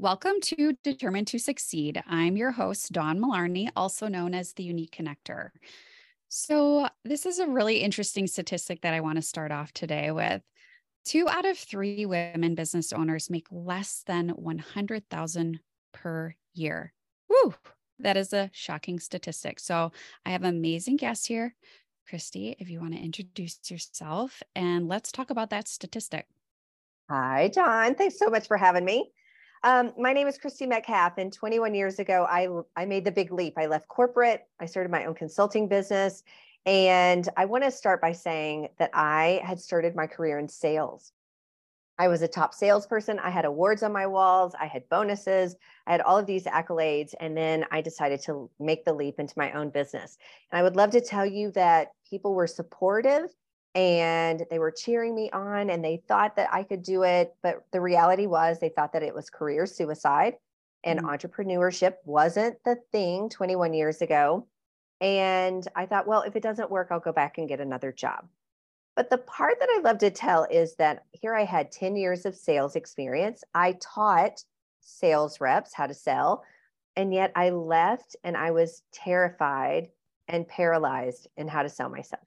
Welcome to Determined to Succeed. I'm your host, Dawn Malarney, also known as the Unique Connector. So, this is a really interesting statistic that I want to start off today with. Two out of three women business owners make less than 100,000 per year. Woo! That is a shocking statistic. So, I have amazing guests here. Christy, if you want to introduce yourself and let's talk about that statistic. Hi, Dawn. Thanks so much for having me. Um, my name is Christy Metcalf, and 21 years ago, I, I made the big leap. I left corporate, I started my own consulting business. And I want to start by saying that I had started my career in sales. I was a top salesperson. I had awards on my walls. I had bonuses. I had all of these accolades. And then I decided to make the leap into my own business. And I would love to tell you that people were supportive and they were cheering me on and they thought that I could do it. But the reality was they thought that it was career suicide and mm-hmm. entrepreneurship wasn't the thing 21 years ago. And I thought, well, if it doesn't work, I'll go back and get another job. But the part that I love to tell is that here I had 10 years of sales experience. I taught sales reps how to sell. And yet I left and I was terrified and paralyzed in how to sell myself.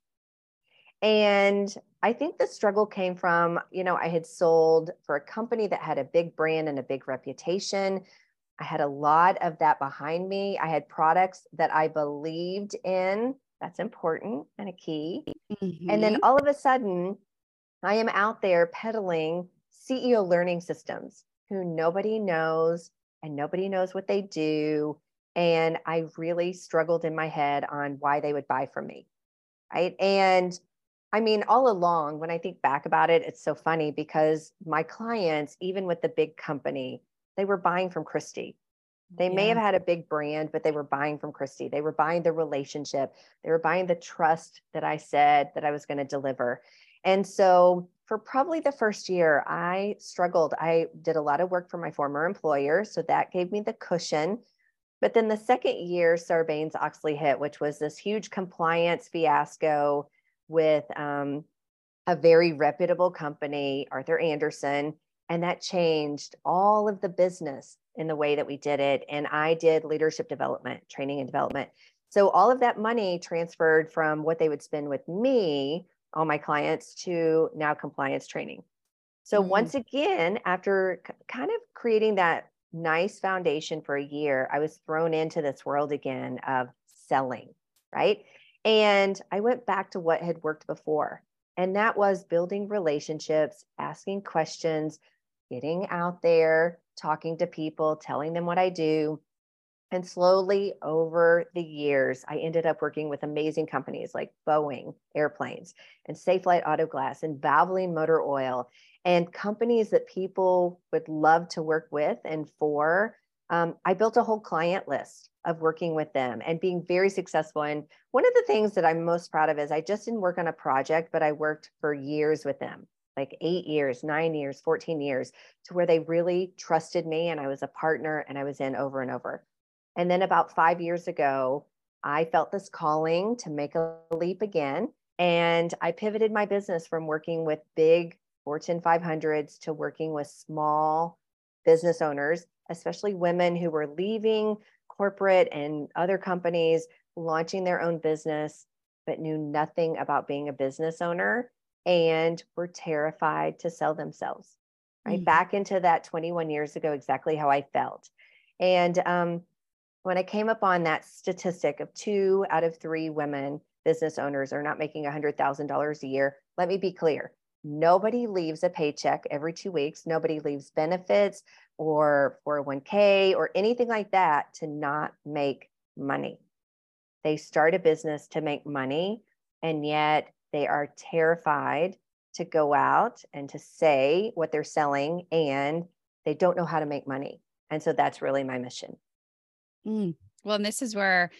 And I think the struggle came from, you know, I had sold for a company that had a big brand and a big reputation. I had a lot of that behind me. I had products that I believed in. That's important and a key. Mm-hmm. And then mm-hmm. all of a sudden, I am out there peddling CEO learning systems who nobody knows and nobody knows what they do. And I really struggled in my head on why they would buy from me. Right. And I mean, all along, when I think back about it, it's so funny because my clients, even with the big company, they were buying from Christy. They yeah. may have had a big brand, but they were buying from Christy. They were buying the relationship. They were buying the trust that I said that I was going to deliver. And so, for probably the first year, I struggled. I did a lot of work for my former employer. So that gave me the cushion. But then the second year, Sarbanes Oxley hit, which was this huge compliance fiasco with um, a very reputable company, Arthur Andersen, and that changed all of the business in the way that we did it. And I did leadership development, training and development. So all of that money transferred from what they would spend with me, all my clients, to now compliance training. So mm-hmm. once again, after c- kind of creating that nice foundation for a year, I was thrown into this world again of selling, right? And I went back to what had worked before, and that was building relationships, asking questions, getting out there, talking to people, telling them what I do. And slowly over the years, I ended up working with amazing companies like Boeing Airplanes and Safelite Auto Glass and Valvoline Motor Oil and companies that people would love to work with and for. Um, I built a whole client list of working with them and being very successful. And one of the things that I'm most proud of is I just didn't work on a project, but I worked for years with them like eight years, nine years, 14 years to where they really trusted me and I was a partner and I was in over and over. And then about five years ago, I felt this calling to make a leap again. And I pivoted my business from working with big Fortune 500s to working with small business owners, especially women who were leaving corporate and other companies launching their own business, but knew nothing about being a business owner and were terrified to sell themselves. Right mm-hmm. back into that 21 years ago, exactly how I felt. And um, when I came up on that statistic of two out of three women business owners are not making $100,000 a year, let me be clear nobody leaves a paycheck every two weeks. Nobody leaves benefits or 401k or anything like that to not make money. They start a business to make money, and yet they are terrified to go out and to say what they're selling, and they don't know how to make money. And so that's really my mission. Mm. Well, and this is where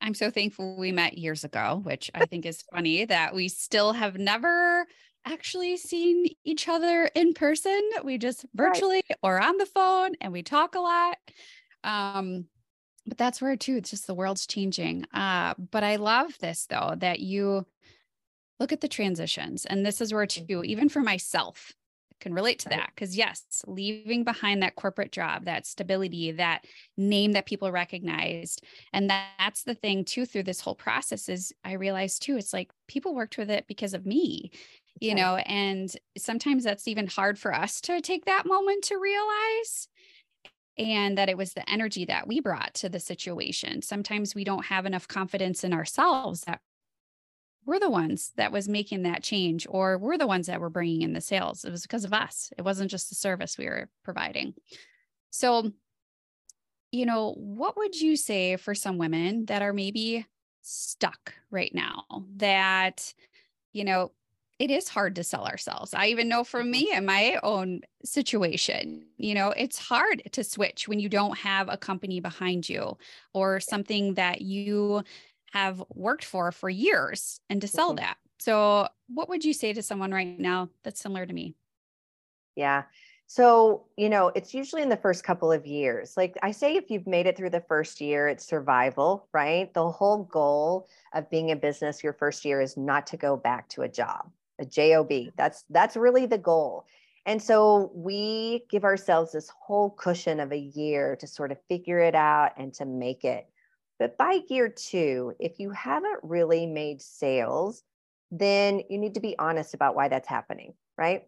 I'm so thankful we met years ago, which I think is funny that we still have never actually seen each other in person. We just virtually right. or on the phone and we talk a lot. Um, but that's where too, it's just the world's changing. Uh, but I love this though, that you look at the transitions. And this is where too, even for myself, can relate to that because yes leaving behind that corporate job that stability that name that people recognized and that's the thing too through this whole process is i realized too it's like people worked with it because of me you okay. know and sometimes that's even hard for us to take that moment to realize and that it was the energy that we brought to the situation. Sometimes we don't have enough confidence in ourselves that we're the ones that was making that change or we're the ones that were bringing in the sales it was because of us it wasn't just the service we were providing so you know what would you say for some women that are maybe stuck right now that you know it is hard to sell ourselves. I even know from mm-hmm. me in my own situation, you know, it's hard to switch when you don't have a company behind you or something that you have worked for for years and to sell mm-hmm. that. So, what would you say to someone right now that's similar to me? Yeah. So, you know, it's usually in the first couple of years. Like I say, if you've made it through the first year, it's survival, right? The whole goal of being in business your first year is not to go back to a job, a job. That's that's really the goal. And so we give ourselves this whole cushion of a year to sort of figure it out and to make it. But by year two, if you haven't really made sales, then you need to be honest about why that's happening, right?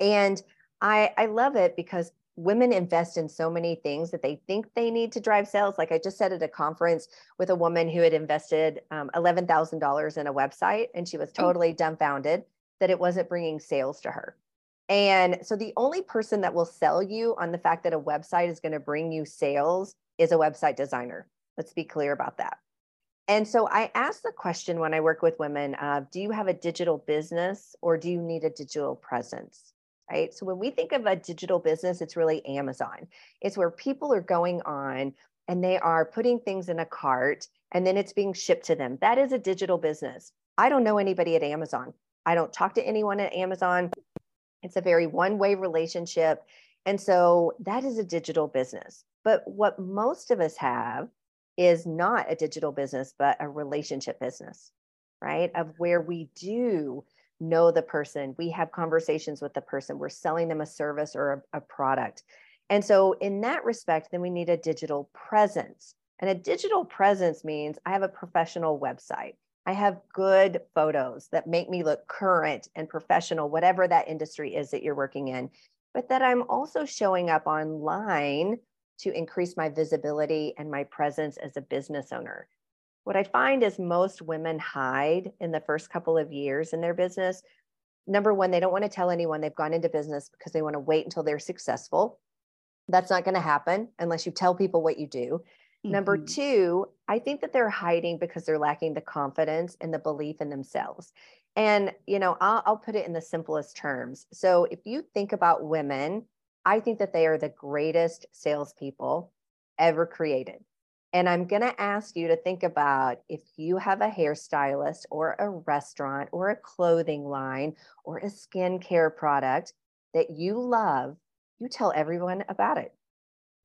And I, I love it because women invest in so many things that they think they need to drive sales. Like I just said at a conference with a woman who had invested um, $11,000 in a website and she was oh. totally dumbfounded that it wasn't bringing sales to her. And so the only person that will sell you on the fact that a website is going to bring you sales is a website designer. Let's be clear about that. And so I ask the question when I work with women of do you have a digital business or do you need a digital presence? Right. So when we think of a digital business, it's really Amazon. It's where people are going on and they are putting things in a cart and then it's being shipped to them. That is a digital business. I don't know anybody at Amazon. I don't talk to anyone at Amazon. It's a very one way relationship. And so that is a digital business. But what most of us have is not a digital business, but a relationship business, right? Of where we do know the person, we have conversations with the person, we're selling them a service or a, a product. And so, in that respect, then we need a digital presence. And a digital presence means I have a professional website. I have good photos that make me look current and professional, whatever that industry is that you're working in, but that I'm also showing up online to increase my visibility and my presence as a business owner. What I find is most women hide in the first couple of years in their business. Number one, they don't want to tell anyone they've gone into business because they want to wait until they're successful. That's not going to happen unless you tell people what you do. Mm-hmm. Number two, I think that they're hiding because they're lacking the confidence and the belief in themselves. And, you know, I'll, I'll put it in the simplest terms. So if you think about women I think that they are the greatest salespeople ever created. And I'm going to ask you to think about if you have a hairstylist or a restaurant or a clothing line or a skincare product that you love, you tell everyone about it.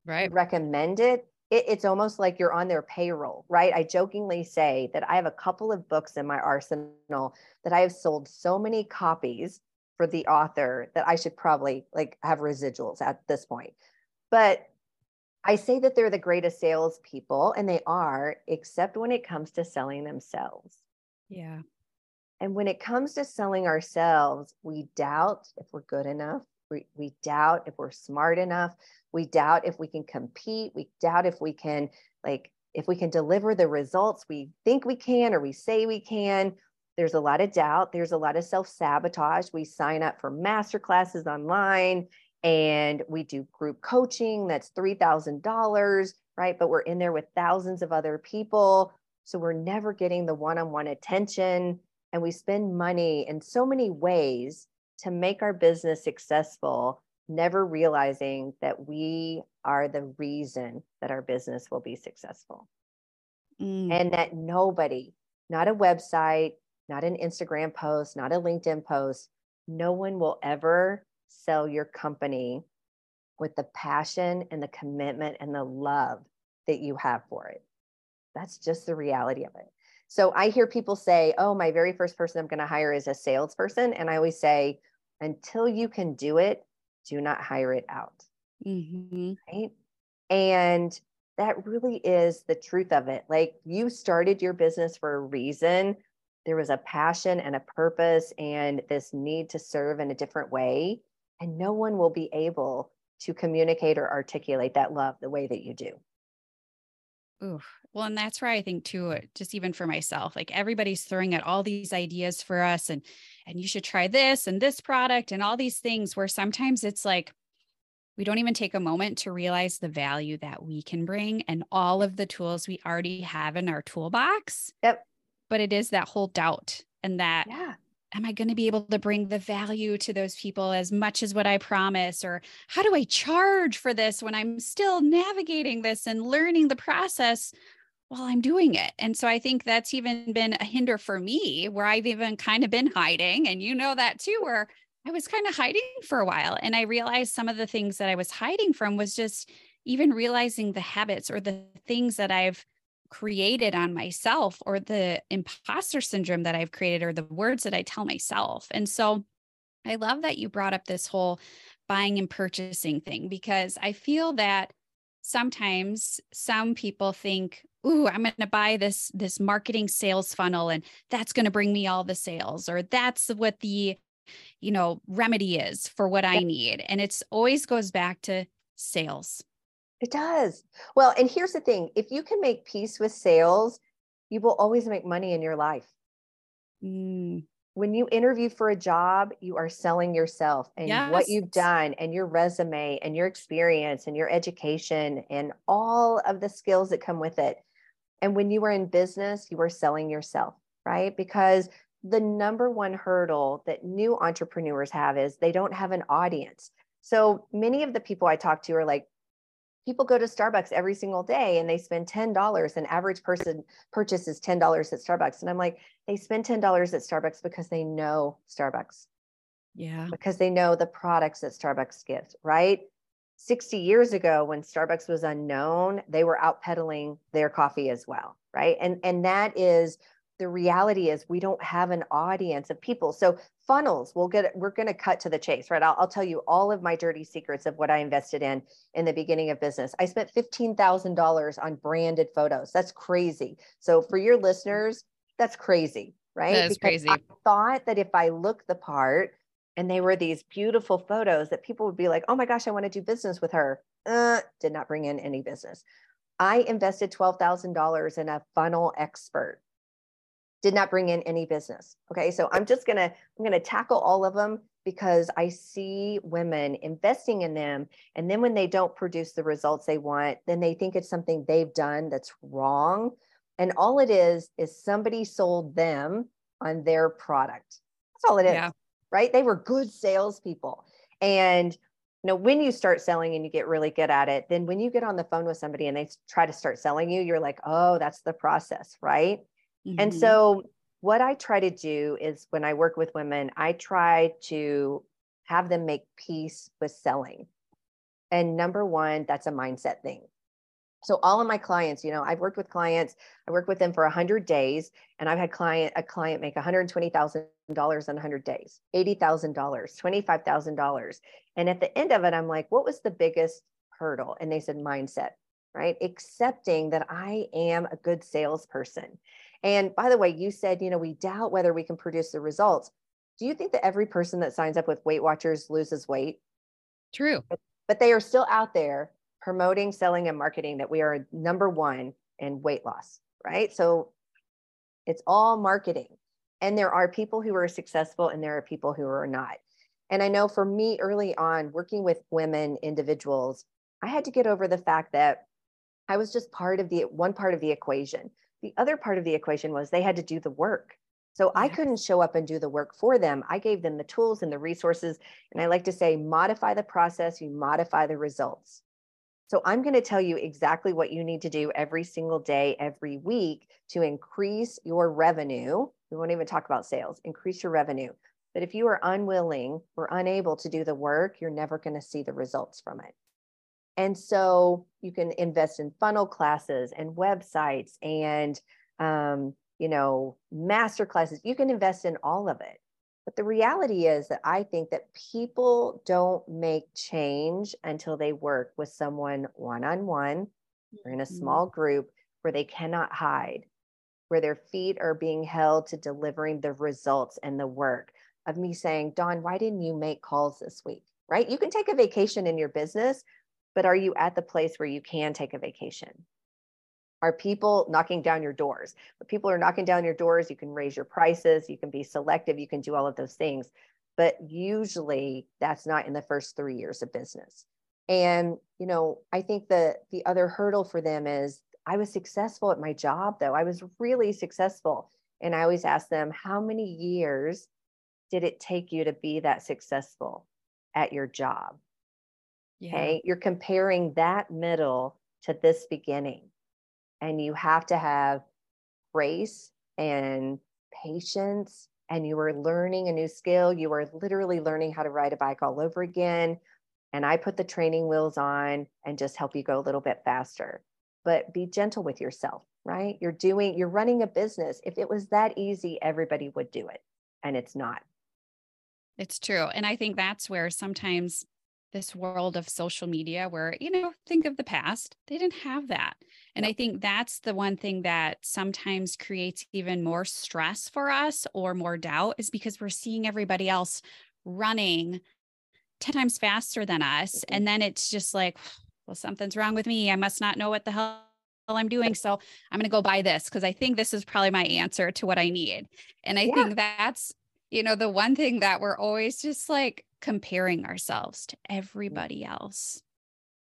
Right. You recommend it. it. It's almost like you're on their payroll, right? I jokingly say that I have a couple of books in my arsenal that I have sold so many copies for the author that I should probably like have residuals at this point. But I say that they're the greatest salespeople, and they are, except when it comes to selling themselves. Yeah. And when it comes to selling ourselves, we doubt if we're good enough. We, we doubt if we're smart enough. We doubt if we can compete. We doubt if we can, like, if we can deliver the results we think we can or we say we can there's a lot of doubt there's a lot of self-sabotage we sign up for master classes online and we do group coaching that's $3000 right but we're in there with thousands of other people so we're never getting the one-on-one attention and we spend money in so many ways to make our business successful never realizing that we are the reason that our business will be successful mm. and that nobody not a website not an Instagram post, not a LinkedIn post. No one will ever sell your company with the passion and the commitment and the love that you have for it. That's just the reality of it. So I hear people say, oh, my very first person I'm going to hire is a salesperson. And I always say, until you can do it, do not hire it out. Mm-hmm. Right. And that really is the truth of it. Like you started your business for a reason. There was a passion and a purpose and this need to serve in a different way. And no one will be able to communicate or articulate that love the way that you do. Ooh, well, and that's where I think too, uh, just even for myself, like everybody's throwing out all these ideas for us and and you should try this and this product and all these things where sometimes it's like we don't even take a moment to realize the value that we can bring and all of the tools we already have in our toolbox. Yep. But it is that whole doubt and that yeah am I going to be able to bring the value to those people as much as what I promise? Or how do I charge for this when I'm still navigating this and learning the process while I'm doing it? And so I think that's even been a hinder for me where I've even kind of been hiding. And you know that too, where I was kind of hiding for a while. And I realized some of the things that I was hiding from was just even realizing the habits or the things that I've created on myself or the imposter syndrome that I've created or the words that I tell myself. And so I love that you brought up this whole buying and purchasing thing because I feel that sometimes some people think ooh i'm going to buy this this marketing sales funnel and that's going to bring me all the sales or that's what the you know remedy is for what i need and it's always goes back to sales it does. Well, and here's the thing if you can make peace with sales, you will always make money in your life. Mm. When you interview for a job, you are selling yourself and yes. what you've done and your resume and your experience and your education and all of the skills that come with it. And when you are in business, you are selling yourself, right? Because the number one hurdle that new entrepreneurs have is they don't have an audience. So many of the people I talk to are like, people go to Starbucks every single day and they spend $10. An average person purchases $10 at Starbucks. And I'm like, they spend $10 at Starbucks because they know Starbucks. Yeah. Because they know the products that Starbucks gives, right? 60 years ago when Starbucks was unknown, they were out peddling their coffee as well, right? And and that is the reality is we don't have an audience of people. So funnels, we'll get we're going to cut to the chase, right? I'll, I'll, tell you all of my dirty secrets of what I invested in in the beginning of business. I spent $15,000 on branded photos. That's crazy. So for your listeners, that's crazy, right? That is because crazy. I thought that if I look the part and they were these beautiful photos that people would be like, "Oh my gosh, I want to do business with her." Uh, did not bring in any business. I invested $12,000 in a funnel expert did not bring in any business. Okay. So I'm just going to, I'm to tackle all of them because I see women investing in them. And then when they don't produce the results they want, then they think it's something they've done that's wrong. And all it is, is somebody sold them on their product. That's all it is. Yeah. Right. They were good salespeople. And you know, when you start selling and you get really good at it, then when you get on the phone with somebody and they try to start selling you, you're like, oh, that's the process, right? Mm-hmm. And so, what I try to do is when I work with women, I try to have them make peace with selling. And number one, that's a mindset thing. So all of my clients, you know, I've worked with clients, I worked with them for 100 days and I've had client a client make $120,000 in 100 days, $80,000, $25,000. And at the end of it I'm like, what was the biggest hurdle? And they said mindset, right? Accepting that I am a good salesperson and by the way, you said, you know, we doubt whether we can produce the results. Do you think that every person that signs up with Weight Watchers loses weight? True. But, but they are still out there promoting, selling, and marketing that we are number one in weight loss, right? So it's all marketing. And there are people who are successful and there are people who are not. And I know for me early on, working with women individuals, I had to get over the fact that I was just part of the one part of the equation. The other part of the equation was they had to do the work. So I couldn't show up and do the work for them. I gave them the tools and the resources. And I like to say, modify the process, you modify the results. So I'm going to tell you exactly what you need to do every single day, every week to increase your revenue. We won't even talk about sales, increase your revenue. But if you are unwilling or unable to do the work, you're never going to see the results from it. And so you can invest in funnel classes and websites and, um, you know, master classes. You can invest in all of it. But the reality is that I think that people don't make change until they work with someone one on one or in a mm-hmm. small group where they cannot hide, where their feet are being held to delivering the results and the work of me saying, Dawn, why didn't you make calls this week? Right? You can take a vacation in your business, but are you at the place where you can take a vacation? Are people knocking down your doors? But people are knocking down your doors. You can raise your prices, you can be selective, you can do all of those things. But usually that's not in the first three years of business. And, you know, I think the the other hurdle for them is I was successful at my job though. I was really successful. And I always ask them, how many years did it take you to be that successful at your job? Yeah. Okay. You're comparing that middle to this beginning. And you have to have grace and patience. And you are learning a new skill. You are literally learning how to ride a bike all over again. And I put the training wheels on and just help you go a little bit faster. But be gentle with yourself, right? You're doing, you're running a business. If it was that easy, everybody would do it. And it's not. It's true. And I think that's where sometimes this world of social media, where, you know, think of the past, they didn't have that. And I think that's the one thing that sometimes creates even more stress for us or more doubt is because we're seeing everybody else running 10 times faster than us. Mm-hmm. And then it's just like, well, something's wrong with me. I must not know what the hell I'm doing. So I'm going to go buy this because I think this is probably my answer to what I need. And I yeah. think that's you know, the one thing that we're always just like comparing ourselves to mm. everybody else.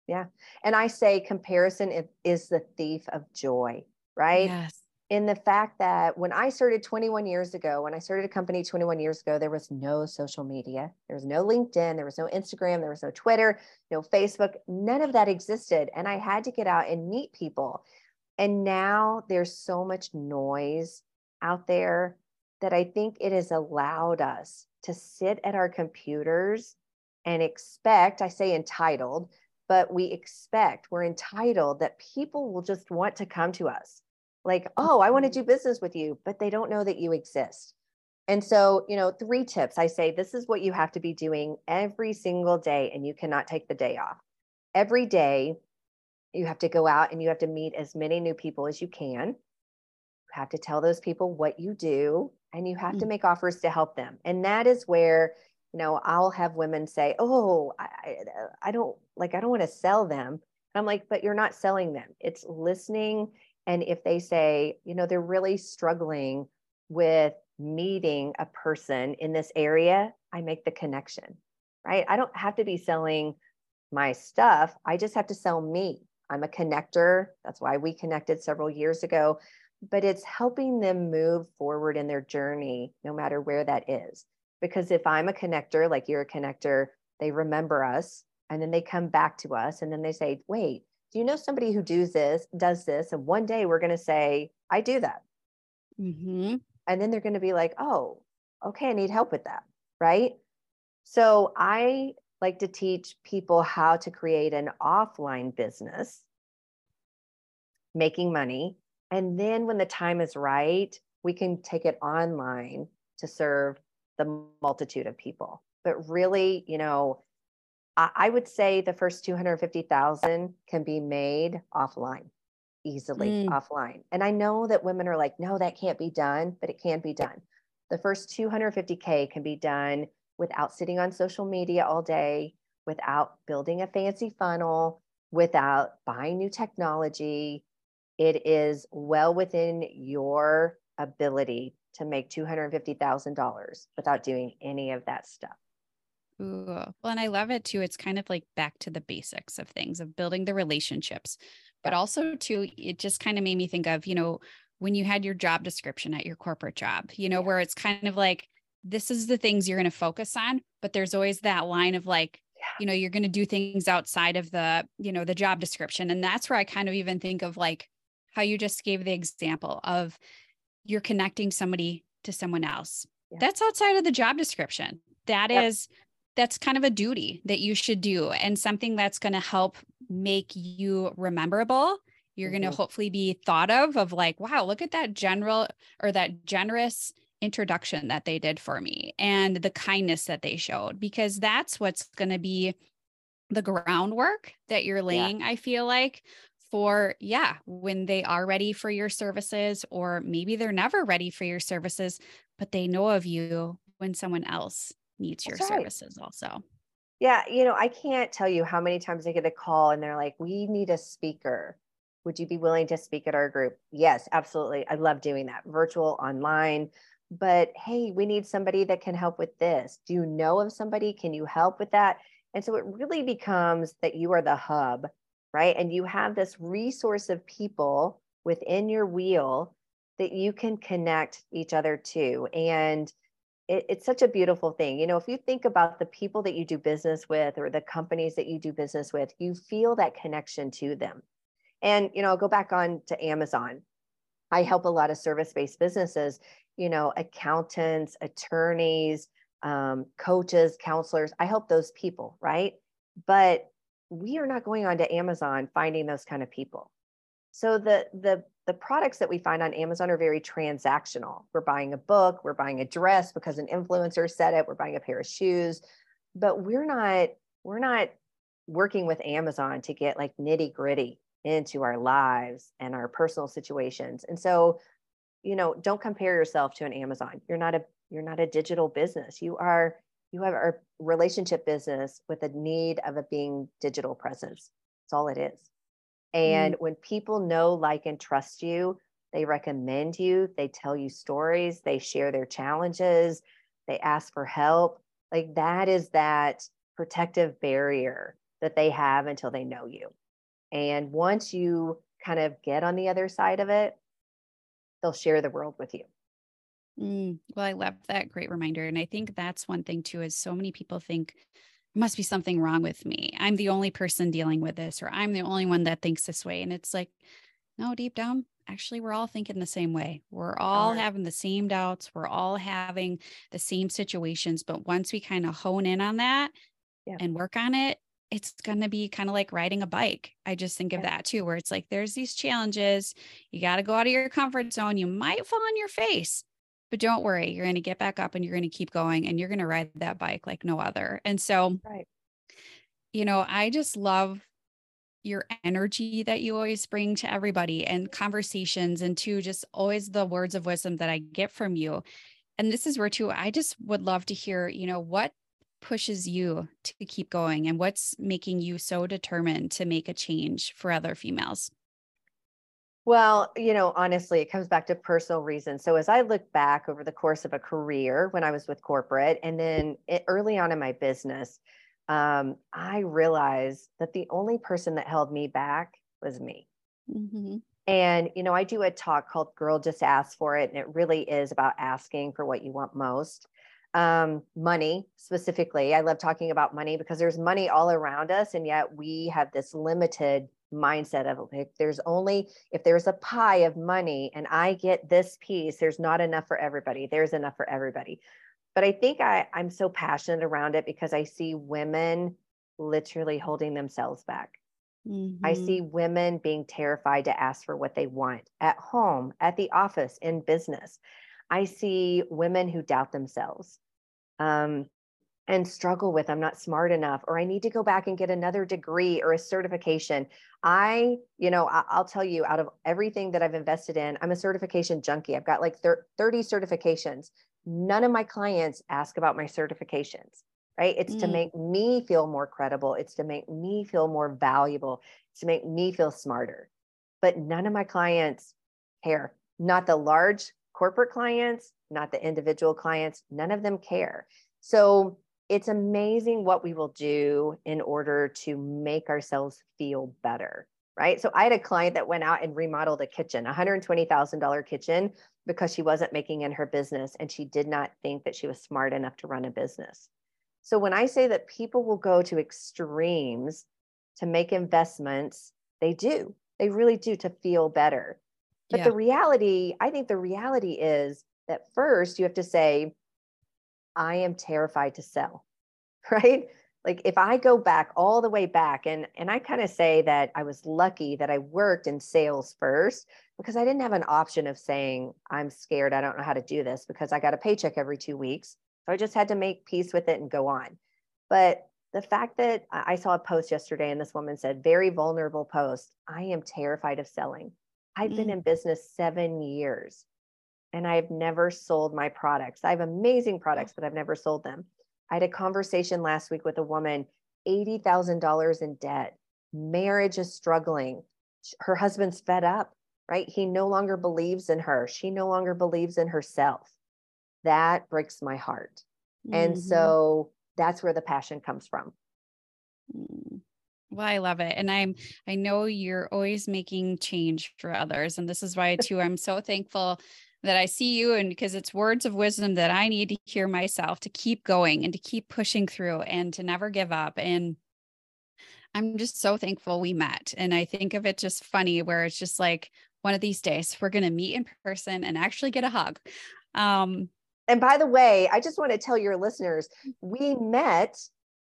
Yeah. And I say comparison is the thief of joy, right? Yes. In the fact that when I started 21 years ago, when I started a company 21 years ago, there was no social media. There was no LinkedIn, there was no Instagram, there was no Twitter, no Facebook. None of that existed. And I had to get out and meet people. And now there's so much noise out there that I think it has allowed us to sit at our computers and expect, I say entitled, but we expect, we're entitled that people will just want to come to us. Like, oh, I want to do business with you, but they don't know that you exist. And so, you know, three tips I say this is what you have to be doing every single day, and you cannot take the day off. Every day, you have to go out and you have to meet as many new people as you can. You have to tell those people what you do and you have mm. to make offers to help them. And that is where, you know, I'll have women say, Oh, I, I don't like, I don't want to sell them. And I'm like, but you're not selling them. It's listening. And if they say, you know, they're really struggling with meeting a person in this area, I make the connection, right? I don't have to be selling my stuff. I just have to sell me. I'm a connector. That's why we connected several years ago but it's helping them move forward in their journey, no matter where that is. Because if I'm a connector, like you're a connector, they remember us and then they come back to us and then they say, wait, do you know somebody who does this, does this? And one day we're going to say, I do that. Mm-hmm. And then they're going to be like, oh, okay, I need help with that. Right. So I like to teach people how to create an offline business, making money and then when the time is right, we can take it online to serve the multitude of people. But really, you know, I, I would say the first 250,000 can be made offline, easily mm. offline. And I know that women are like, no, that can't be done, but it can be done. The first 250K can be done without sitting on social media all day, without building a fancy funnel, without buying new technology, it is well within your ability to make $250,000 without doing any of that stuff. Ooh. Well, and I love it too. It's kind of like back to the basics of things of building the relationships, but also too, it just kind of made me think of, you know, when you had your job description at your corporate job, you know, yeah. where it's kind of like, this is the things you're going to focus on, but there's always that line of like, yeah. you know, you're going to do things outside of the, you know, the job description. And that's where I kind of even think of like, how you just gave the example of you're connecting somebody to someone else. Yeah. That's outside of the job description. That yep. is that's kind of a duty that you should do and something that's going to help make you rememberable. You're mm-hmm. going to hopefully be thought of of like, wow, look at that general or that generous introduction that they did for me and the kindness that they showed because that's what's going to be the groundwork that you're laying yeah. i feel like for yeah when they are ready for your services or maybe they're never ready for your services but they know of you when someone else needs your right. services also. Yeah you know i can't tell you how many times i get a call and they're like we need a speaker. Would you be willing to speak at our group? Yes absolutely. I love doing that virtual online. But hey we need somebody that can help with this. Do you know of somebody? Can you help with that? And so it really becomes that you are the hub right? And you have this resource of people within your wheel that you can connect each other to. And it, it's such a beautiful thing. You know, if you think about the people that you do business with or the companies that you do business with, you feel that connection to them. And, you know, I'll go back on to Amazon. I help a lot of service based businesses, you know, accountants, attorneys, um, coaches, counselors. I help those people, right? But we are not going on to Amazon finding those kind of people. So the the the products that we find on Amazon are very transactional. We're buying a book, we're buying a dress because an influencer said it, we're buying a pair of shoes, but we're not we're not working with Amazon to get like nitty gritty into our lives and our personal situations. And so, you know, don't compare yourself to an Amazon. You're not a you're not a digital business. You are you have a relationship business with a need of a being digital presence. That's all it is. And mm. when people know, like, and trust you, they recommend you, they tell you stories, they share their challenges, they ask for help. Like, that is that protective barrier that they have until they know you. And once you kind of get on the other side of it, they'll share the world with you. Mm, well, I love that great reminder. And I think that's one thing too, is so many people think must be something wrong with me. I'm the only person dealing with this, or I'm the only one that thinks this way. And it's like, no, deep down, actually, we're all thinking the same way. We're all having the same doubts. We're all having the same situations. But once we kind of hone in on that yeah. and work on it, it's going to be kind of like riding a bike. I just think of yeah. that too, where it's like there's these challenges. You got to go out of your comfort zone. You might fall on your face, but don't worry, you're going to get back up and you're going to keep going and you're going to ride that bike like no other. And so, right. you know, I just love your energy that you always bring to everybody and conversations and to just always the words of wisdom that I get from you. And this is where too I just would love to hear, you know, what pushes you to keep going and what's making you so determined to make a change for other females? Well, you know, honestly, it comes back to personal reasons. So as I look back over the course of a career when I was with corporate and then early on in my business, um, I realized that the only person that held me back was me. Mm-hmm. And, you know, I do a talk called Girl Just Ask for It. And it really is about asking for what you want most. Um, money specifically. I love talking about money because there's money all around us. And yet we have this limited mindset of if there's only if there's a pie of money and I get this piece, there's not enough for everybody. There's enough for everybody. But I think I, I'm so passionate around it because I see women literally holding themselves back. Mm-hmm. I see women being terrified to ask for what they want at home, at the office, in business. I see women who doubt themselves. Um, and struggle with i'm not smart enough or i need to go back and get another degree or a certification. I you know i'll tell you out of everything that i've invested in i'm a certification junkie. I've got like 30 certifications. None of my clients ask about my certifications right? It's mm. to make me feel more credible. It's to make me feel more valuable. It's to make me feel smarter. But none of my clients care. Not the large corporate clients not the individual clients none of them care. So it's amazing what we will do in order to make ourselves feel better right? So i had a client that went out and remodeled a kitchen $120000 kitchen because she wasn't making in her business and she did not think that she was smart enough to run a business. So when i say that people will go to extremes to make investments they do. They really do to feel better. But yeah. the reality i think the reality is that first you have to say I am terrified to sell, right? like if I go back all the way back and and I kind of say that I was lucky that I worked in sales first because I didn't have an option of saying I'm scared I don't know how to do this because I got a paycheck every 2 weeks. So I just had to make peace with it and go on. But the fact that I saw a post yesterday and this woman said very vulnerable post, I am terrified of selling. I've mm. been in business 7 years and I've never sold my products. I have amazing products but I've never sold them I had a conversation last week with a woman, $80,000 in debt. Marriage is struggling. Her husband's fed up, right? He no longer believes in her. She no longer believes in herself. That breaks my heart. Mm-hmm. And so that's where the passion comes from. Mm. Well, I love it. And I'm I know you're always making change for others. And this is why too I'm so thankful that I see you and because it's words of wisdom that I need to hear myself to keep going and to keep pushing through and to never give up. And I'm just so thankful we met. And I think of it just funny where it's just like one of these days we're going to meet in person and actually get a hug. Um, and by the way, I just want to tell your listeners we met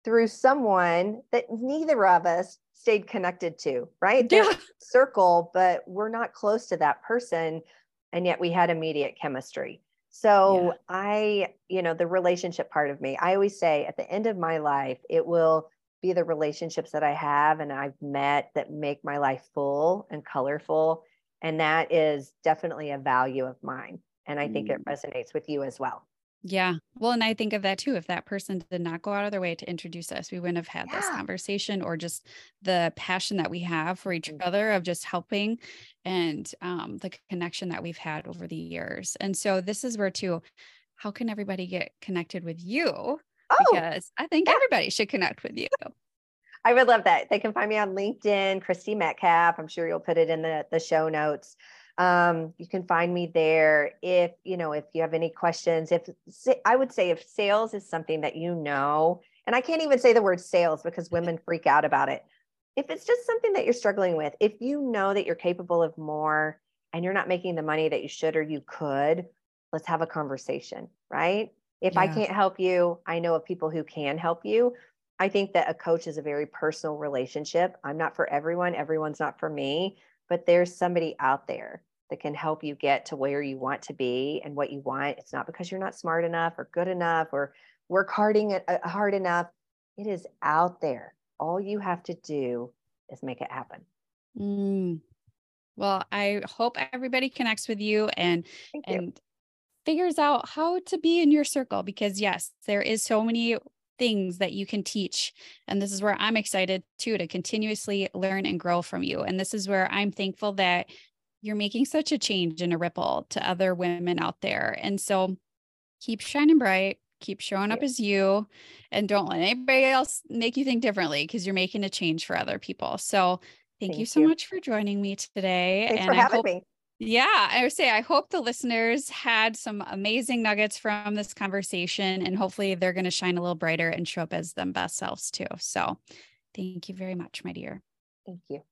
through someone that neither of us stayed connected to, right? Yeah. Circle, but we're not close to that person and yet we had immediate chemistry. So yeah. I, you know, the relationship part of me, I always say at the end of my life, it will be the relationships that I have and I've met that make my life full and colorful. And that is definitely a value of mine. And I think it mm. resonates with you as well. Yeah. Well, and I think of that too. If that person did not go out of their way to introduce us, we wouldn't have had yeah. this conversation or just the passion that we have for each mm-hmm. other of just helping and um, the connection that we've had over the years. And so this is where too, how can everybody get connected with you? Oh, because I think yeah. everybody should connect with you. I would love that. They can find me on LinkedIn, Christy Metcalf. I'm sure you'll put it in the, the show notes um, you can find me there if you know if you have any questions if i would say if sales is something that you know and i can't even say the word sales because women freak out about it. If it's just something that you're struggling with if you know that you're capable of more and you're not making the money that you should or you could let's have a conversation right? If yeah. i can't help you i know of people who can help you. I think that a coach is a very personal relationship. I'm not for everyone. Everyone's not for me but there's somebody out there that can help you get to where you want to be and what you want. It's not because you're not smart enough or good enough or work harding uh, hard enough. It is out there. All you have to do is make it happen. Mm. Well, I hope everybody connects with you and and figures out how to be in your circle because yes, there is so many things that you can teach. And this is where I'm excited too to continuously learn and grow from you. And this is where I'm thankful that you're making such a change and a ripple to other women out there. And so keep shining bright, keep showing up as you, and don't let anybody else make you think differently because you're making a change for other people. So thank, thank you so you. much for joining me today. Thanks and for having hope- me. Yeah, I would say I hope the listeners had some amazing nuggets from this conversation, and hopefully they're going to shine a little brighter and show up as them best selves too. So, thank you very much, my dear. Thank you.